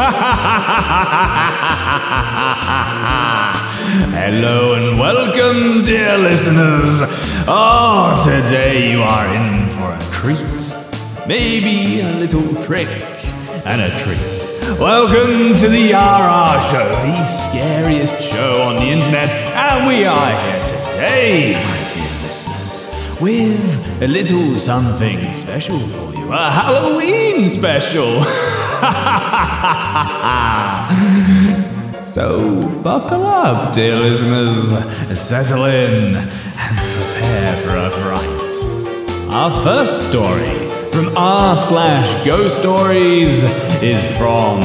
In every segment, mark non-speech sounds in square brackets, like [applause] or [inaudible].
[laughs] Hello and welcome, dear listeners. Oh, today you are in for a treat. Maybe a little trick and a treat. Welcome to the RR Show, the scariest show on the internet, and we are here today, with a little something special for you. A Halloween special. [laughs] so buckle up, dear listeners, settle in, and prepare for a fright. Our first story from r slash ghost stories is from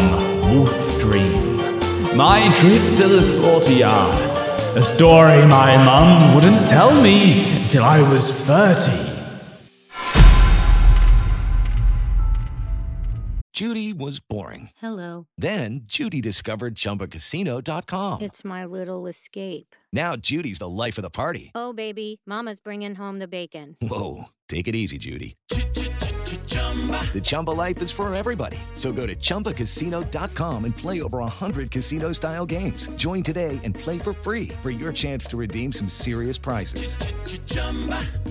Wolf Dream. My trip to the slaughter yard. A story my mum wouldn't tell me until I was 30. Judy was boring. Hello. Then Judy discovered ChumbaCasino.com. It's my little escape. Now Judy's the life of the party. Oh, baby, Mama's bringing home the bacon. Whoa, take it easy, Judy. The Chumba life is for everybody. So go to ChumbaCasino.com and play over 100 casino style games. Join today and play for free for your chance to redeem some serious prizes.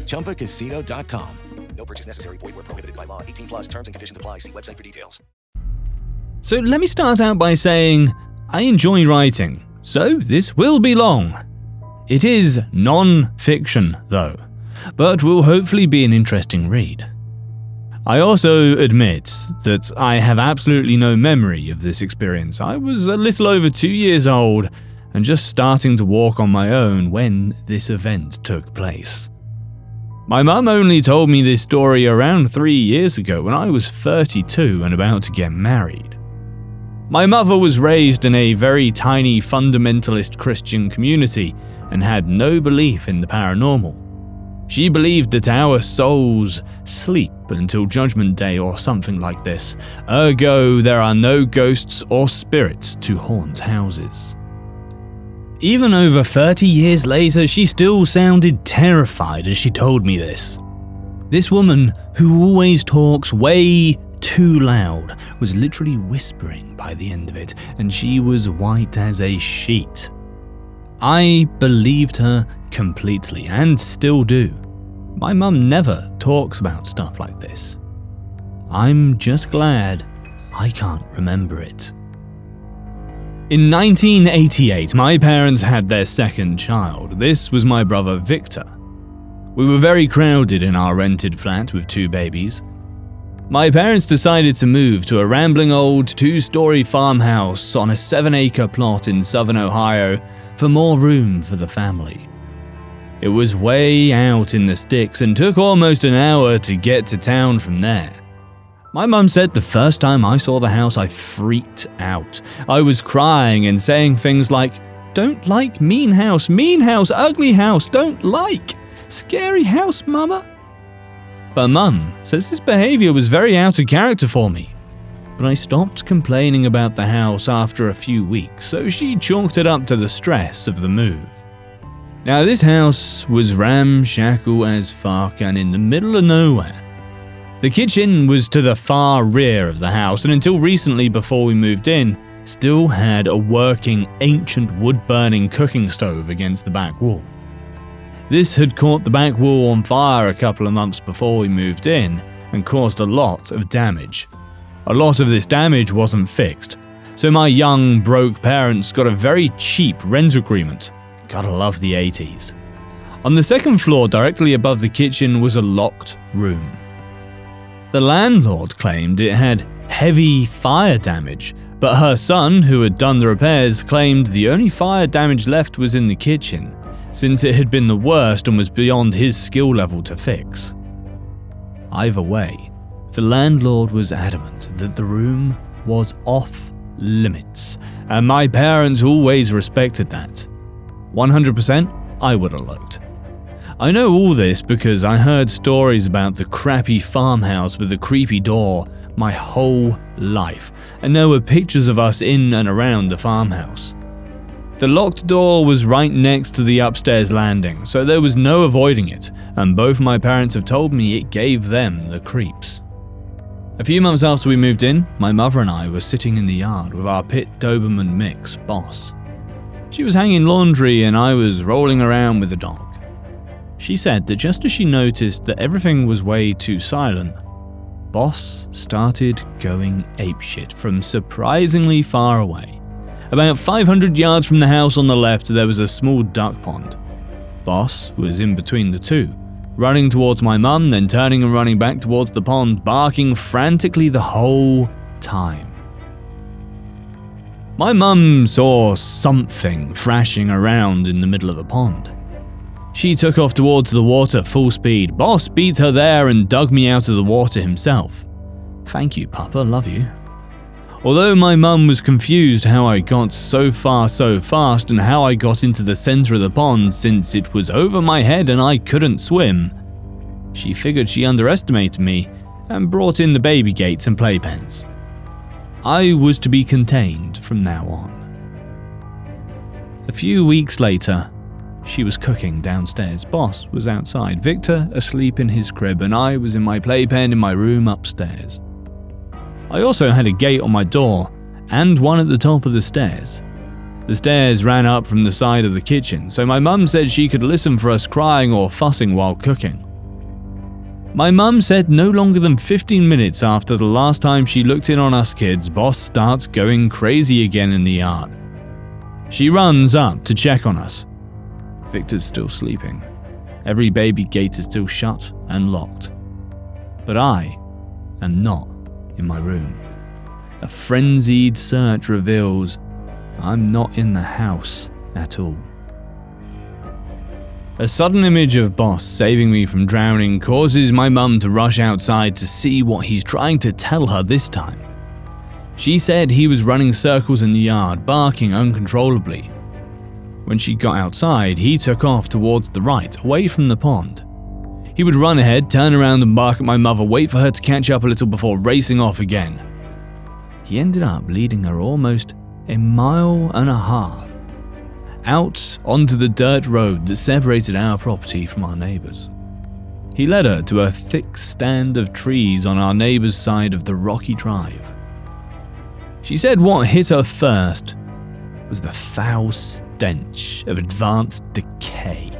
ChumbaCasino.com. No purchase necessary. Void where prohibited by law. 18 plus terms and conditions apply. See website for details. So let me start out by saying I enjoy writing, so this will be long. It is non fiction, though, but will hopefully be an interesting read. I also admit that I have absolutely no memory of this experience. I was a little over two years old and just starting to walk on my own when this event took place. My mum only told me this story around three years ago when I was 32 and about to get married. My mother was raised in a very tiny fundamentalist Christian community and had no belief in the paranormal. She believed that our souls sleep until Judgment Day or something like this, ergo, there are no ghosts or spirits to haunt houses. Even over 30 years later, she still sounded terrified as she told me this. This woman, who always talks way too loud, was literally whispering by the end of it, and she was white as a sheet. I believed her completely and still do. My mum never talks about stuff like this. I'm just glad I can't remember it. In 1988, my parents had their second child. This was my brother Victor. We were very crowded in our rented flat with two babies. My parents decided to move to a rambling old two story farmhouse on a seven acre plot in southern Ohio for more room for the family. It was way out in the sticks and took almost an hour to get to town from there. My mum said the first time I saw the house, I freaked out. I was crying and saying things like, Don't like mean house, mean house, ugly house, don't like. Scary house, mama. But mum says this behaviour was very out of character for me. But I stopped complaining about the house after a few weeks, so she chalked it up to the stress of the move. Now, this house was ramshackle as fuck and in the middle of nowhere. The kitchen was to the far rear of the house, and until recently, before we moved in, still had a working ancient wood burning cooking stove against the back wall. This had caught the back wall on fire a couple of months before we moved in and caused a lot of damage. A lot of this damage wasn't fixed, so my young, broke parents got a very cheap rent agreement. Gotta love the 80s. On the second floor, directly above the kitchen, was a locked room. The landlord claimed it had heavy fire damage, but her son, who had done the repairs, claimed the only fire damage left was in the kitchen, since it had been the worst and was beyond his skill level to fix. Either way, the landlord was adamant that the room was off limits, and my parents always respected that. 100%, I would have looked. I know all this because I heard stories about the crappy farmhouse with the creepy door my whole life, and there were pictures of us in and around the farmhouse. The locked door was right next to the upstairs landing, so there was no avoiding it, and both my parents have told me it gave them the creeps. A few months after we moved in, my mother and I were sitting in the yard with our pit Doberman mix, Boss. She was hanging laundry and I was rolling around with the dog. She said that just as she noticed that everything was way too silent, Boss started going apeshit from surprisingly far away. About 500 yards from the house on the left, there was a small duck pond. Boss was in between the two, running towards my mum, then turning and running back towards the pond, barking frantically the whole time. My mum saw something thrashing around in the middle of the pond. She took off towards the water full speed. Boss beat her there and dug me out of the water himself. Thank you, Papa, love you. Although my mum was confused how I got so far so fast and how I got into the centre of the pond since it was over my head and I couldn't swim, she figured she underestimated me and brought in the baby gates and playpens. I was to be contained from now on. A few weeks later, she was cooking downstairs. Boss was outside, Victor asleep in his crib, and I was in my playpen in my room upstairs. I also had a gate on my door and one at the top of the stairs. The stairs ran up from the side of the kitchen, so my mum said she could listen for us crying or fussing while cooking. My mum said no longer than 15 minutes after the last time she looked in on us kids, Boss starts going crazy again in the yard. She runs up to check on us. Victor's still sleeping. Every baby gate is still shut and locked. But I am not in my room. A frenzied search reveals I'm not in the house at all. A sudden image of Boss saving me from drowning causes my mum to rush outside to see what he's trying to tell her this time. She said he was running circles in the yard, barking uncontrollably. When she got outside, he took off towards the right, away from the pond. He would run ahead, turn around and bark at my mother, wait for her to catch up a little before racing off again. He ended up leading her almost a mile and a half out onto the dirt road that separated our property from our neighbours. He led her to a thick stand of trees on our neighbour's side of the rocky drive. She said what hit her first was the foul stench of advanced decay.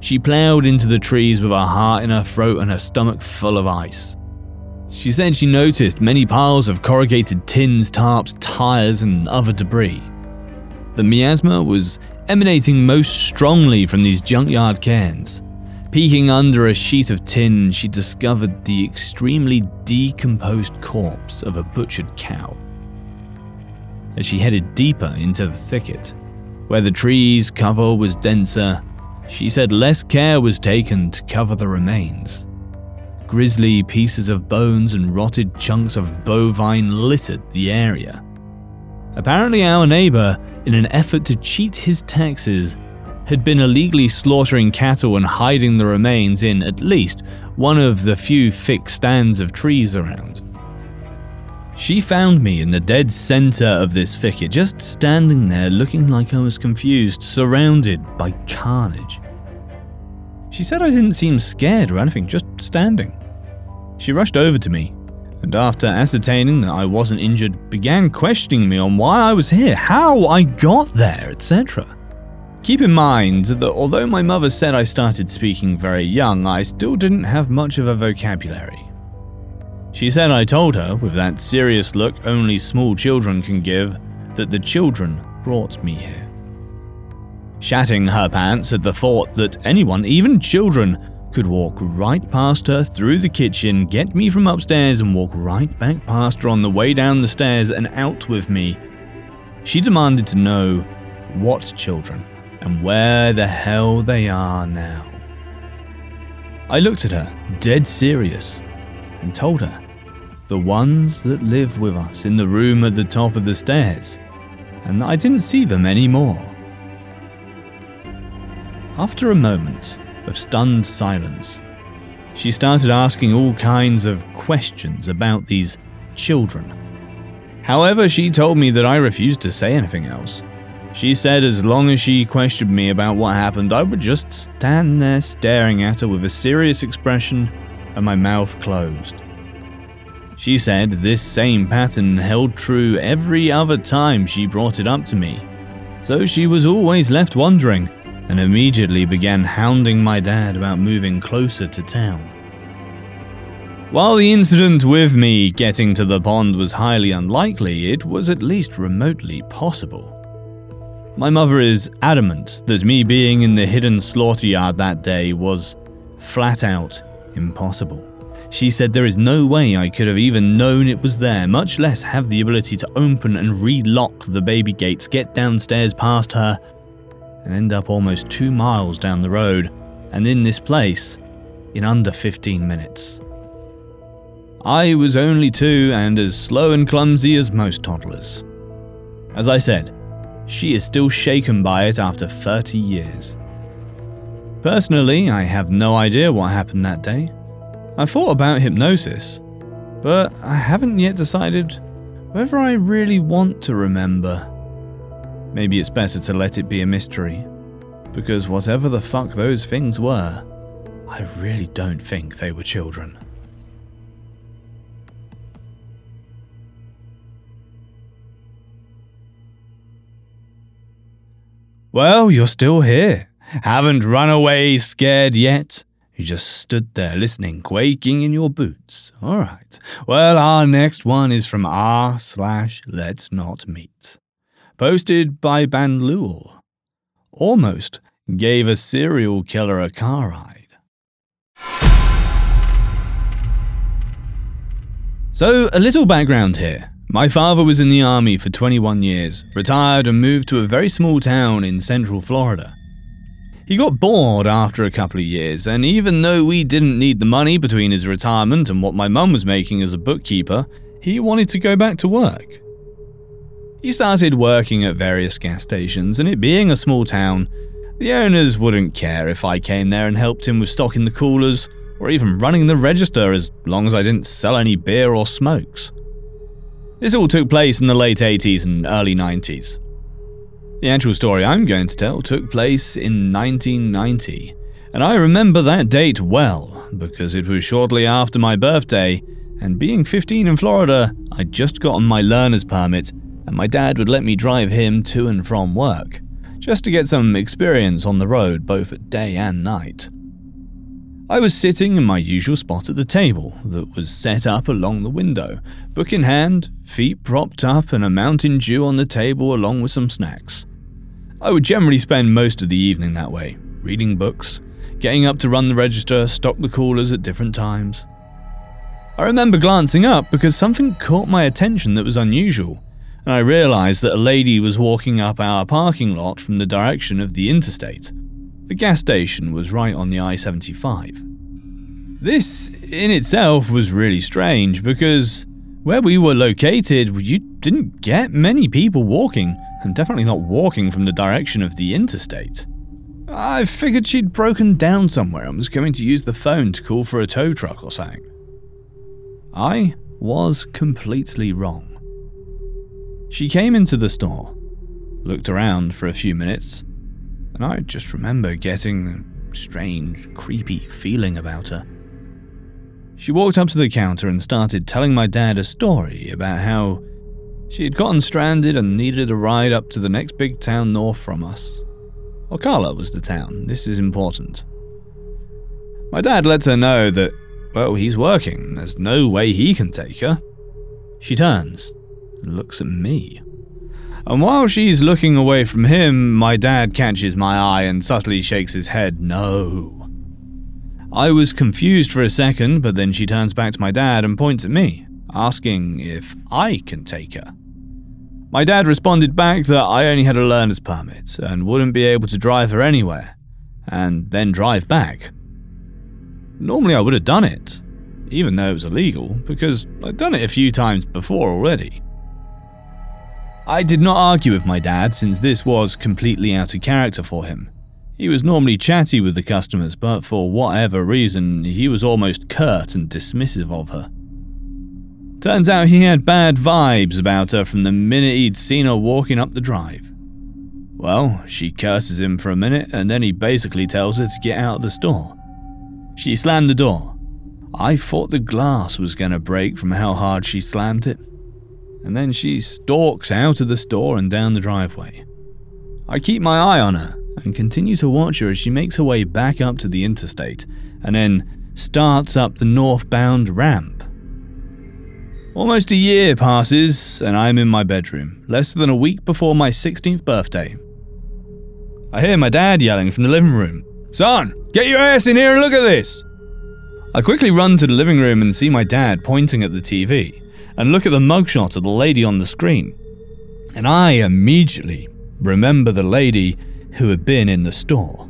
She ploughed into the trees with her heart in her throat and her stomach full of ice. She said she noticed many piles of corrugated tins, tarps, tyres, and other debris. The miasma was emanating most strongly from these junkyard cans. Peeking under a sheet of tin, she discovered the extremely decomposed corpse of a butchered cow. As she headed deeper into the thicket, where the trees' cover was denser, she said less care was taken to cover the remains. Grisly pieces of bones and rotted chunks of bovine littered the area. Apparently, our neighbor, in an effort to cheat his taxes, had been illegally slaughtering cattle and hiding the remains in at least one of the few thick stands of trees around. She found me in the dead center of this thicket, just standing there looking like I was confused, surrounded by carnage. She said I didn't seem scared or anything, just standing. She rushed over to me, and after ascertaining that I wasn't injured, began questioning me on why I was here, how I got there, etc. Keep in mind that although my mother said I started speaking very young, I still didn't have much of a vocabulary. She said I told her, with that serious look only small children can give, that the children brought me here. Shatting her pants at the thought that anyone, even children, could walk right past her through the kitchen, get me from upstairs, and walk right back past her on the way down the stairs and out with me. She demanded to know what children and where the hell they are now. I looked at her, dead serious, and told her the ones that live with us in the room at the top of the stairs, and I didn't see them anymore. After a moment of stunned silence, she started asking all kinds of questions about these children. However, she told me that I refused to say anything else. She said as long as she questioned me about what happened, I would just stand there staring at her with a serious expression and my mouth closed. She said this same pattern held true every other time she brought it up to me, so she was always left wondering and immediately began hounding my dad about moving closer to town. While the incident with me getting to the pond was highly unlikely, it was at least remotely possible. My mother is adamant that me being in the hidden slaughter yard that day was flat out impossible. She said there is no way I could have even known it was there, much less have the ability to open and relock the baby gates, get downstairs past her, and end up almost two miles down the road and in this place in under 15 minutes. I was only two and as slow and clumsy as most toddlers. As I said, she is still shaken by it after 30 years. Personally, I have no idea what happened that day. I thought about hypnosis, but I haven't yet decided whether I really want to remember. Maybe it's better to let it be a mystery, because whatever the fuck those things were, I really don't think they were children. Well, you're still here. Haven't run away scared yet? You just stood there listening, quaking in your boots. All right. Well, our next one is from r slash let's not meet. Posted by Banluel. Almost gave a serial killer a car ride. So, a little background here. My father was in the army for 21 years, retired, and moved to a very small town in central Florida. He got bored after a couple of years, and even though we didn't need the money between his retirement and what my mum was making as a bookkeeper, he wanted to go back to work. He started working at various gas stations, and it being a small town, the owners wouldn't care if I came there and helped him with stocking the coolers or even running the register as long as I didn't sell any beer or smokes. This all took place in the late 80s and early 90s. The actual story I'm going to tell took place in 1990, and I remember that date well because it was shortly after my birthday, and being 15 in Florida, I'd just gotten my learner's permit, and my dad would let me drive him to and from work, just to get some experience on the road both at day and night. I was sitting in my usual spot at the table that was set up along the window, book in hand, feet propped up, and a Mountain Dew on the table along with some snacks. I would generally spend most of the evening that way, reading books, getting up to run the register, stock the coolers at different times. I remember glancing up because something caught my attention that was unusual, and I realized that a lady was walking up our parking lot from the direction of the interstate. The gas station was right on the I 75. This, in itself, was really strange because where we were located, you didn't get many people walking and definitely not walking from the direction of the interstate. I figured she'd broken down somewhere and was going to use the phone to call for a tow truck or something. I was completely wrong. She came into the store, looked around for a few minutes, and I just remember getting a strange, creepy feeling about her. She walked up to the counter and started telling my dad a story about how she had gotten stranded and needed a ride up to the next big town north from us. Ocala was the town, this is important. My dad lets her know that, well, he's working, there's no way he can take her. She turns and looks at me. And while she's looking away from him, my dad catches my eye and subtly shakes his head no. I was confused for a second, but then she turns back to my dad and points at me asking if I can take her. My dad responded back that I only had a learner's permit and wouldn't be able to drive her anywhere, and then drive back. Normally, I would have done it, even though it was illegal, because I'd done it a few times before already. I did not argue with my dad since this was completely out of character for him. He was normally chatty with the customers, but for whatever reason, he was almost curt and dismissive of her. Turns out he had bad vibes about her from the minute he'd seen her walking up the drive. Well, she curses him for a minute and then he basically tells her to get out of the store. She slammed the door. I thought the glass was going to break from how hard she slammed it. And then she stalks out of the store and down the driveway. I keep my eye on her and continue to watch her as she makes her way back up to the interstate and then starts up the northbound ramp. Almost a year passes and I'm in my bedroom, less than a week before my 16th birthday. I hear my dad yelling from the living room Son, get your ass in here and look at this! I quickly run to the living room and see my dad pointing at the TV and look at the mugshot of the lady on the screen. And I immediately remember the lady who had been in the store.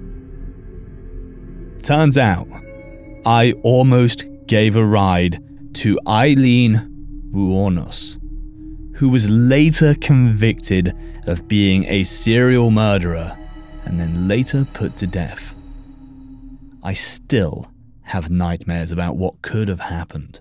Turns out, I almost gave a ride to Aileen Wuornos, who was later convicted of being a serial murderer and then later put to death. I still have nightmares about what could have happened.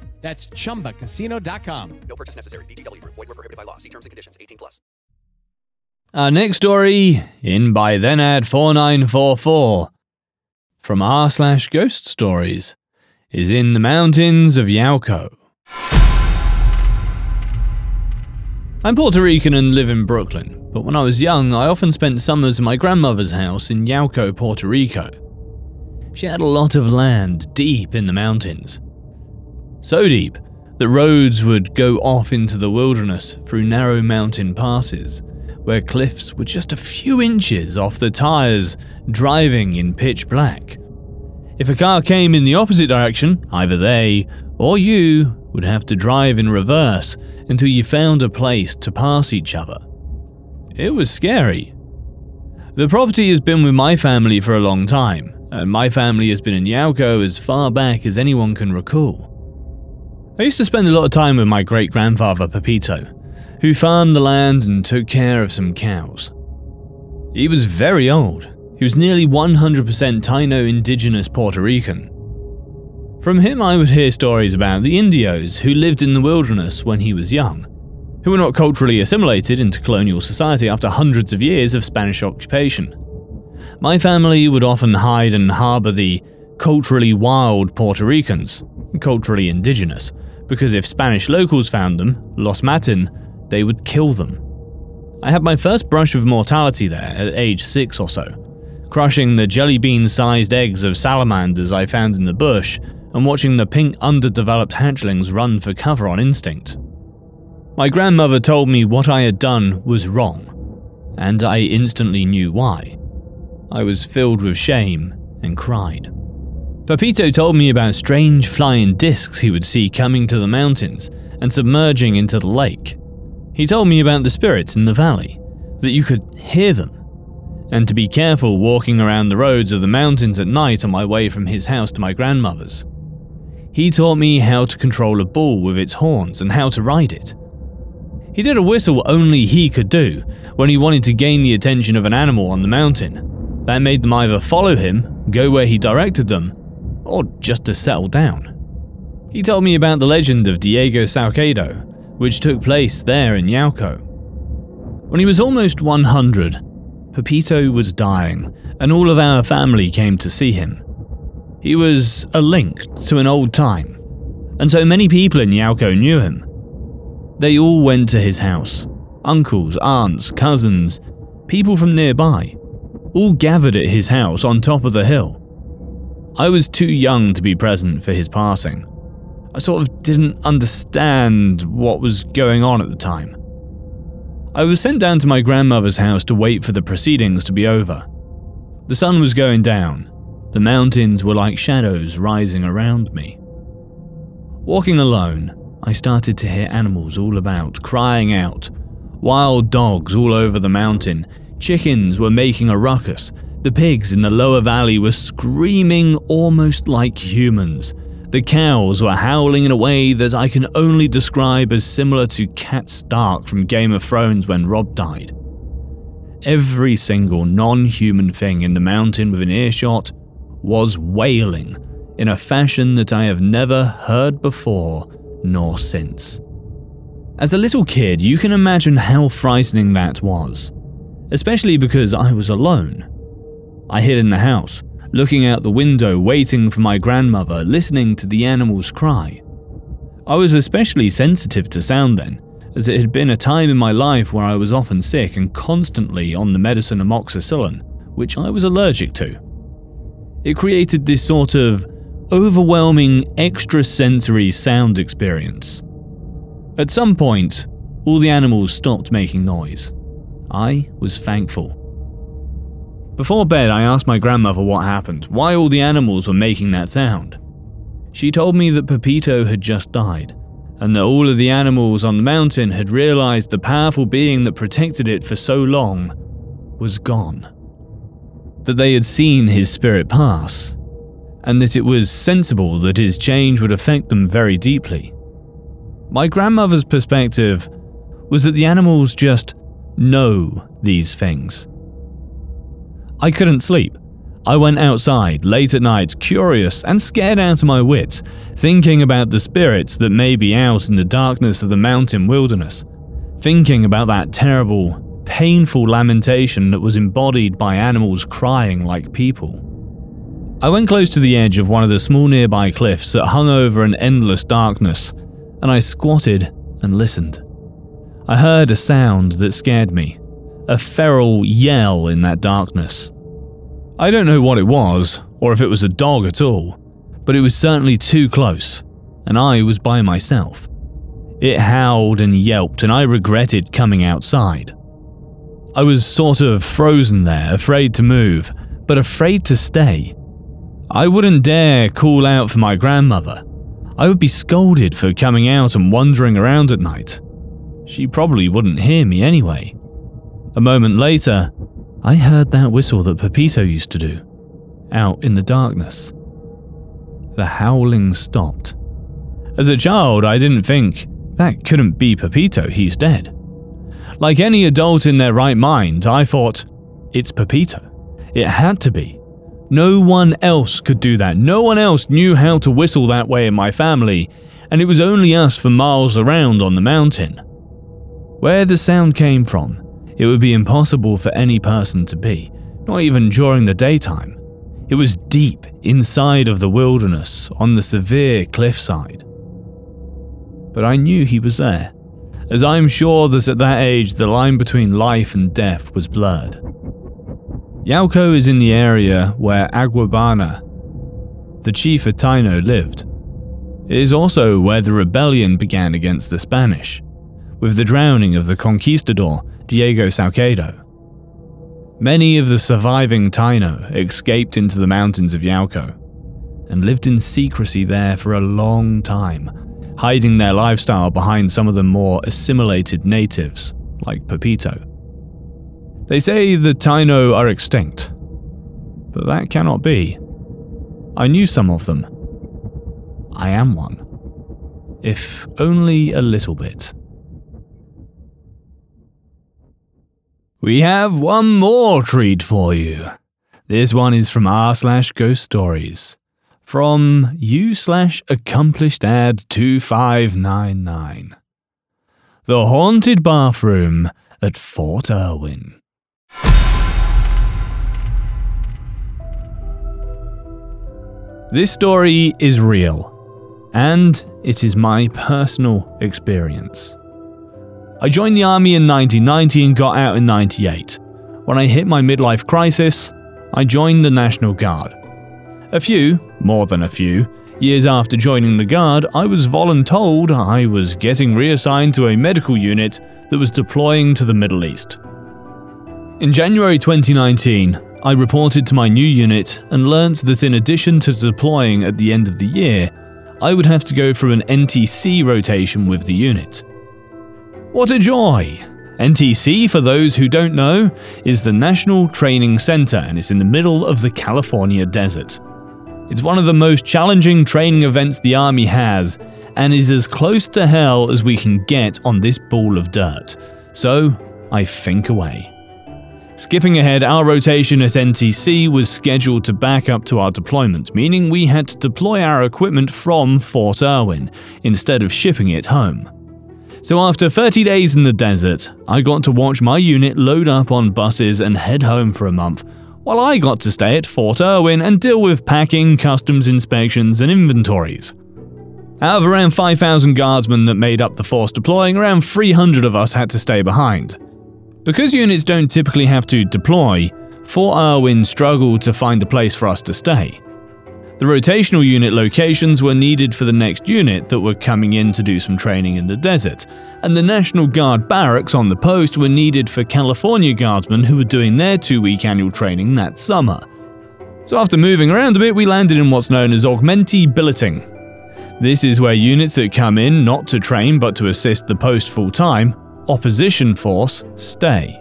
That's chumbacasino.com. No purchase necessary. VGW Group. Void were prohibited by law. See terms and conditions. 18 plus. Our next story, in by then ad 4944, from r slash ghost stories, is in the mountains of Yauco. I'm Puerto Rican and live in Brooklyn, but when I was young, I often spent summers in my grandmother's house in Yauco, Puerto Rico. She had a lot of land deep in the mountains. So deep that roads would go off into the wilderness through narrow mountain passes, where cliffs were just a few inches off the tires, driving in pitch black. If a car came in the opposite direction, either they or you would have to drive in reverse until you found a place to pass each other. It was scary. The property has been with my family for a long time, and my family has been in Yauco as far back as anyone can recall. I used to spend a lot of time with my great grandfather Pepito, who farmed the land and took care of some cows. He was very old. He was nearly 100% Taino indigenous Puerto Rican. From him, I would hear stories about the Indios who lived in the wilderness when he was young, who were not culturally assimilated into colonial society after hundreds of years of Spanish occupation. My family would often hide and harbor the culturally wild Puerto Ricans, culturally indigenous, because if Spanish locals found them, Los Matin, they would kill them. I had my first brush with mortality there at age 6 or so, crushing the jelly bean sized eggs of salamanders I found in the bush and watching the pink underdeveloped hatchlings run for cover on instinct. My grandmother told me what I had done was wrong, and I instantly knew why. I was filled with shame and cried. Pepito told me about strange flying discs he would see coming to the mountains and submerging into the lake. He told me about the spirits in the valley, that you could hear them, and to be careful walking around the roads of the mountains at night on my way from his house to my grandmother's. He taught me how to control a bull with its horns and how to ride it. He did a whistle only he could do when he wanted to gain the attention of an animal on the mountain. That made them either follow him, go where he directed them, or just to settle down. He told me about the legend of Diego Salcedo, which took place there in Yauco. When he was almost 100, Pepito was dying, and all of our family came to see him. He was a link to an old time, and so many people in Yauco knew him. They all went to his house uncles, aunts, cousins, people from nearby, all gathered at his house on top of the hill. I was too young to be present for his passing. I sort of didn't understand what was going on at the time. I was sent down to my grandmother's house to wait for the proceedings to be over. The sun was going down. The mountains were like shadows rising around me. Walking alone, I started to hear animals all about, crying out. Wild dogs all over the mountain. Chickens were making a ruckus, the pigs in the lower valley were screaming almost like humans. The cows were howling in a way that I can only describe as similar to Cat Stark from Game of Thrones when Robb died. Every single non human thing in the mountain within earshot was wailing in a fashion that I have never heard before nor since. As a little kid, you can imagine how frightening that was, especially because I was alone. I hid in the house, looking out the window, waiting for my grandmother, listening to the animals cry. I was especially sensitive to sound then, as it had been a time in my life where I was often sick and constantly on the medicine amoxicillin, which I was allergic to. It created this sort of overwhelming extrasensory sound experience. At some point, all the animals stopped making noise. I was thankful. Before bed, I asked my grandmother what happened, why all the animals were making that sound. She told me that Pepito had just died, and that all of the animals on the mountain had realized the powerful being that protected it for so long was gone. That they had seen his spirit pass, and that it was sensible that his change would affect them very deeply. My grandmother's perspective was that the animals just know these things. I couldn't sleep. I went outside late at night, curious and scared out of my wits, thinking about the spirits that may be out in the darkness of the mountain wilderness, thinking about that terrible, painful lamentation that was embodied by animals crying like people. I went close to the edge of one of the small nearby cliffs that hung over an endless darkness, and I squatted and listened. I heard a sound that scared me a feral yell in that darkness. I don't know what it was, or if it was a dog at all, but it was certainly too close, and I was by myself. It howled and yelped, and I regretted coming outside. I was sort of frozen there, afraid to move, but afraid to stay. I wouldn't dare call out for my grandmother. I would be scolded for coming out and wandering around at night. She probably wouldn't hear me anyway. A moment later, I heard that whistle that Pepito used to do, out in the darkness. The howling stopped. As a child, I didn't think, that couldn't be Pepito, he's dead. Like any adult in their right mind, I thought, it's Pepito. It had to be. No one else could do that. No one else knew how to whistle that way in my family, and it was only us for miles around on the mountain. Where the sound came from, it would be impossible for any person to be, not even during the daytime. It was deep inside of the wilderness on the severe cliffside. But I knew he was there, as I'm sure that at that age the line between life and death was blurred. Yauco is in the area where Agüeybaná, the chief of Taino, lived. It is also where the rebellion began against the Spanish, with the drowning of the conquistador Diego Salcedo. Many of the surviving Taino escaped into the mountains of Yauco and lived in secrecy there for a long time, hiding their lifestyle behind some of the more assimilated natives, like Pepito. They say the Taino are extinct, but that cannot be. I knew some of them. I am one. If only a little bit. We have one more treat for you. This one is from r slash ghost stories. From u slash accomplished ad 2599. The Haunted Bathroom at Fort Irwin. This story is real, and it is my personal experience. I joined the army in 1990 and got out in 98. When I hit my midlife crisis, I joined the National Guard. A few, more than a few, years after joining the Guard, I was voluntold I was getting reassigned to a medical unit that was deploying to the Middle East. In January 2019, I reported to my new unit and learnt that in addition to deploying at the end of the year, I would have to go through an NTC rotation with the unit. What a joy! NTC, for those who don't know, is the National Training Center and it's in the middle of the California desert. It's one of the most challenging training events the Army has, and is as close to hell as we can get on this ball of dirt. So, I think away. Skipping ahead, our rotation at NTC was scheduled to back up to our deployment, meaning we had to deploy our equipment from Fort Irwin instead of shipping it home. So, after 30 days in the desert, I got to watch my unit load up on buses and head home for a month, while I got to stay at Fort Irwin and deal with packing, customs inspections, and inventories. Out of around 5,000 guardsmen that made up the force deploying, around 300 of us had to stay behind. Because units don't typically have to deploy, Fort Irwin struggled to find a place for us to stay. The rotational unit locations were needed for the next unit that were coming in to do some training in the desert, and the National Guard barracks on the post were needed for California Guardsmen who were doing their two week annual training that summer. So, after moving around a bit, we landed in what's known as augmentee billeting. This is where units that come in not to train but to assist the post full time opposition force stay.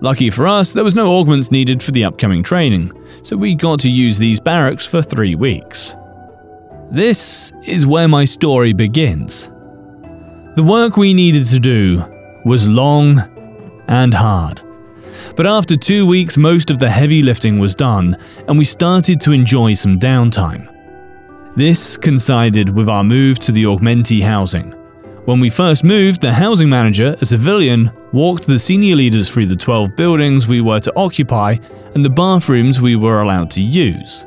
Lucky for us, there was no augments needed for the upcoming training, so we got to use these barracks for three weeks. This is where my story begins. The work we needed to do was long and hard. But after two weeks, most of the heavy lifting was done, and we started to enjoy some downtime. This coincided with our move to the augmentee housing. When we first moved, the housing manager, a civilian, walked the senior leaders through the 12 buildings we were to occupy and the bathrooms we were allowed to use.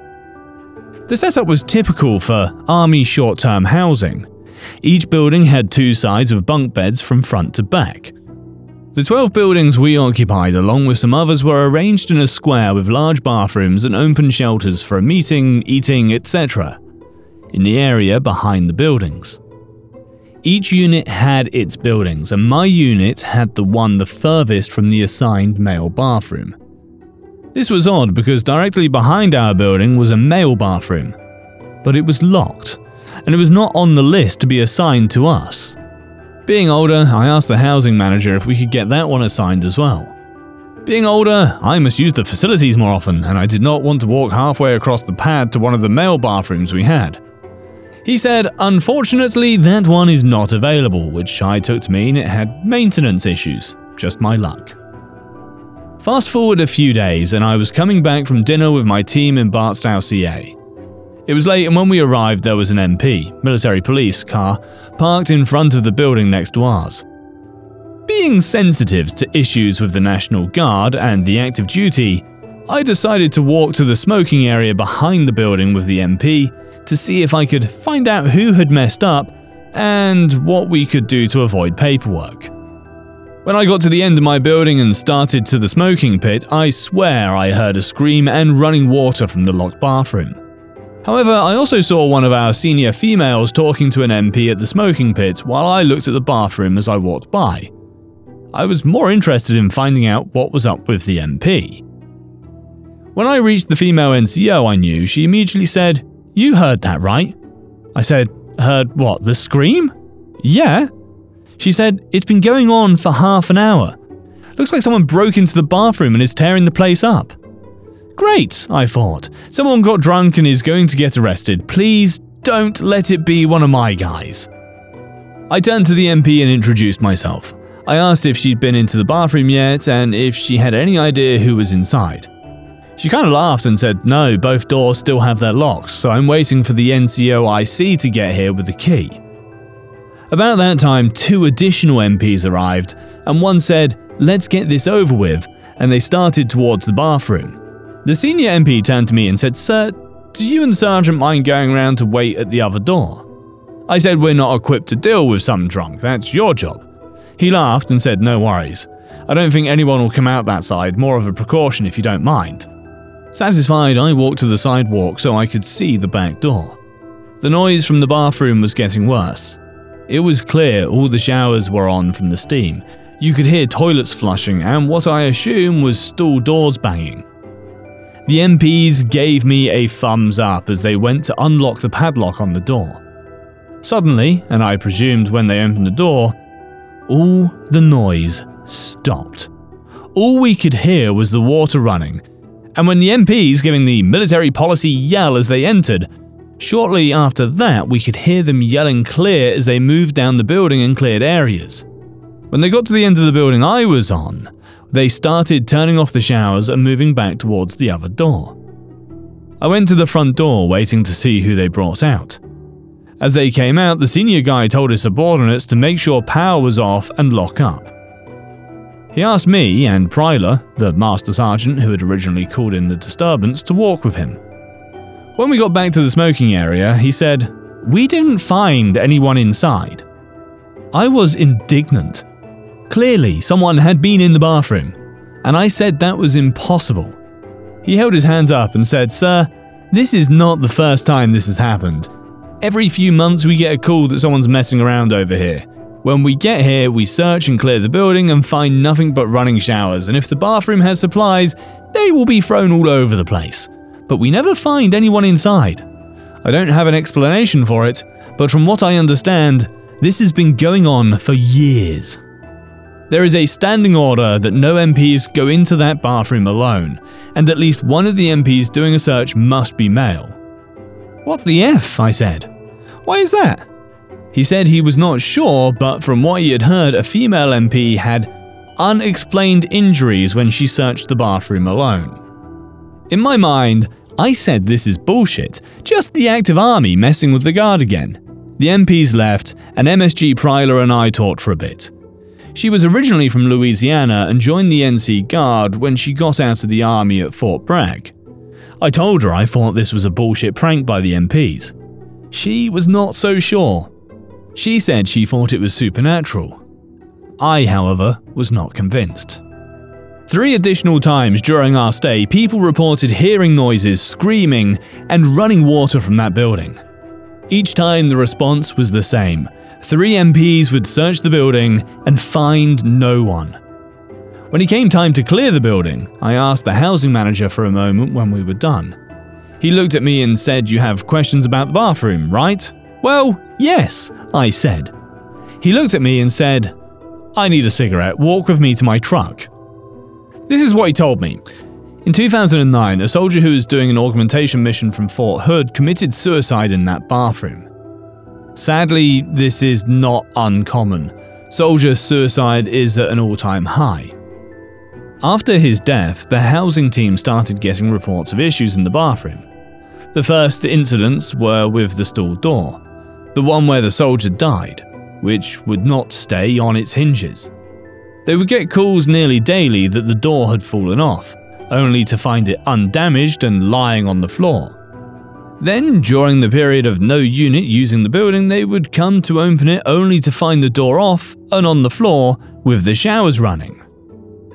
The setup was typical for Army short term housing. Each building had two sides with bunk beds from front to back. The 12 buildings we occupied, along with some others, were arranged in a square with large bathrooms and open shelters for a meeting, eating, etc. in the area behind the buildings. Each unit had its buildings, and my unit had the one the furthest from the assigned male bathroom. This was odd because directly behind our building was a male bathroom, but it was locked, and it was not on the list to be assigned to us. Being older, I asked the housing manager if we could get that one assigned as well. Being older, I must use the facilities more often, and I did not want to walk halfway across the pad to one of the male bathrooms we had. He said, unfortunately, that one is not available, which I took to mean it had maintenance issues. Just my luck. Fast forward a few days, and I was coming back from dinner with my team in Barstow, CA. It was late, and when we arrived, there was an MP, military police car, parked in front of the building next to ours. Being sensitive to issues with the National Guard and the active duty, I decided to walk to the smoking area behind the building with the MP to see if I could find out who had messed up and what we could do to avoid paperwork. When I got to the end of my building and started to the smoking pit, I swear I heard a scream and running water from the locked bathroom. However, I also saw one of our senior females talking to an MP at the smoking pit while I looked at the bathroom as I walked by. I was more interested in finding out what was up with the MP. When I reached the female NCO I knew, she immediately said, You heard that, right? I said, Heard what, the scream? Yeah. She said, It's been going on for half an hour. Looks like someone broke into the bathroom and is tearing the place up. Great, I thought. Someone got drunk and is going to get arrested. Please don't let it be one of my guys. I turned to the MP and introduced myself. I asked if she'd been into the bathroom yet and if she had any idea who was inside. She kind of laughed and said, No, both doors still have their locks, so I'm waiting for the NCOIC to get here with the key. About that time, two additional MPs arrived, and one said, Let's get this over with, and they started towards the bathroom. The senior MP turned to me and said, Sir, do you and the sergeant mind going around to wait at the other door? I said, We're not equipped to deal with some drunk, that's your job. He laughed and said, No worries. I don't think anyone will come out that side, more of a precaution if you don't mind. Satisfied, I walked to the sidewalk so I could see the back door. The noise from the bathroom was getting worse. It was clear all the showers were on from the steam. You could hear toilets flushing and what I assume was stall doors banging. The MPs gave me a thumbs up as they went to unlock the padlock on the door. Suddenly, and I presumed when they opened the door, all the noise stopped. All we could hear was the water running And when the MPs giving the military policy yell as they entered, shortly after that we could hear them yelling clear as they moved down the building and cleared areas. When they got to the end of the building I was on, they started turning off the showers and moving back towards the other door. I went to the front door waiting to see who they brought out. As they came out, the senior guy told his subordinates to make sure power was off and lock up. He asked me and Pryler, the master sergeant who had originally called in the disturbance, to walk with him. When we got back to the smoking area, he said, We didn't find anyone inside. I was indignant. Clearly, someone had been in the bathroom, and I said that was impossible. He held his hands up and said, Sir, this is not the first time this has happened. Every few months, we get a call that someone's messing around over here. When we get here, we search and clear the building and find nothing but running showers, and if the bathroom has supplies, they will be thrown all over the place. But we never find anyone inside. I don't have an explanation for it, but from what I understand, this has been going on for years. There is a standing order that no MPs go into that bathroom alone, and at least one of the MPs doing a search must be male. What the F? I said. Why is that? He said he was not sure, but from what he had heard, a female MP had unexplained injuries when she searched the bathroom alone. In my mind, I said this is bullshit, just the active army messing with the guard again. The MPs left, and MSG Pryler and I talked for a bit. She was originally from Louisiana and joined the NC Guard when she got out of the army at Fort Bragg. I told her I thought this was a bullshit prank by the MPs. She was not so sure. She said she thought it was supernatural. I, however, was not convinced. Three additional times during our stay, people reported hearing noises, screaming, and running water from that building. Each time the response was the same three MPs would search the building and find no one. When it came time to clear the building, I asked the housing manager for a moment when we were done. He looked at me and said, You have questions about the bathroom, right? Well, yes, I said. He looked at me and said, I need a cigarette, walk with me to my truck. This is what he told me. In 2009, a soldier who was doing an augmentation mission from Fort Hood committed suicide in that bathroom. Sadly, this is not uncommon. Soldier suicide is at an all time high. After his death, the housing team started getting reports of issues in the bathroom. The first incidents were with the stall door, the one where the soldier died, which would not stay on its hinges. They would get calls nearly daily that the door had fallen off, only to find it undamaged and lying on the floor. Then, during the period of no unit using the building, they would come to open it only to find the door off and on the floor with the showers running.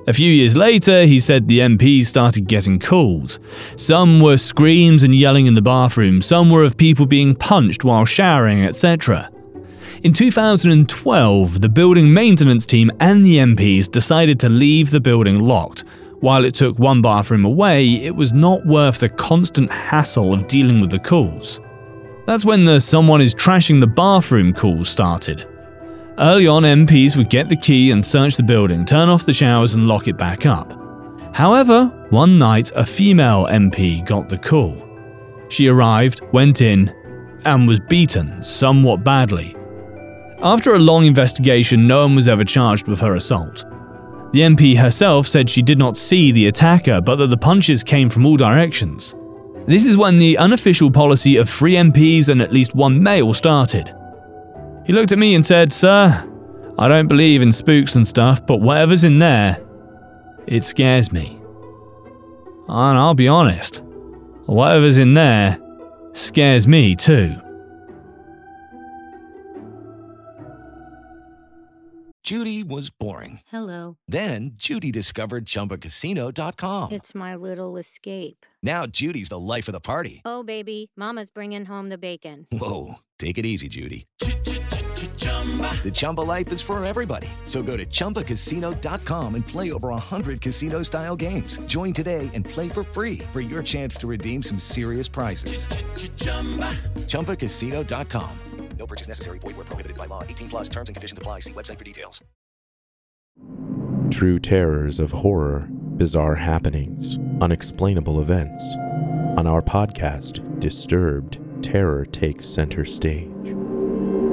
A few years later, he said the MPs started getting calls. Some were screams and yelling in the bathroom, some were of people being punched while showering, etc. In 2012, the building maintenance team and the MPs decided to leave the building locked while it took one bathroom away, it was not worth the constant hassle of dealing with the calls. That's when the someone is trashing the bathroom calls started. Early on, MPs would get the key and search the building, turn off the showers, and lock it back up. However, one night a female MP got the call. She arrived, went in, and was beaten somewhat badly. After a long investigation, no one was ever charged with her assault. The MP herself said she did not see the attacker, but that the punches came from all directions. This is when the unofficial policy of three MPs and at least one male started. He looked at me and said, Sir, I don't believe in spooks and stuff, but whatever's in there, it scares me. And I'll be honest, whatever's in there scares me too. Judy was boring. Hello. Then Judy discovered ChumbaCasino.com. It's my little escape. Now Judy's the life of the party. Oh, baby, Mama's bringing home the bacon. Whoa, take it easy, Judy. The Chumba life is for everybody. So go to ChumbaCasino.com and play over 100 casino style games. Join today and play for free for your chance to redeem some serious prizes. ChumbaCasino.com. No purchase necessary. Void where prohibited by law. 18 plus terms and conditions apply. See website for details. True terrors of horror, bizarre happenings, unexplainable events. On our podcast, Disturbed, terror takes center stage.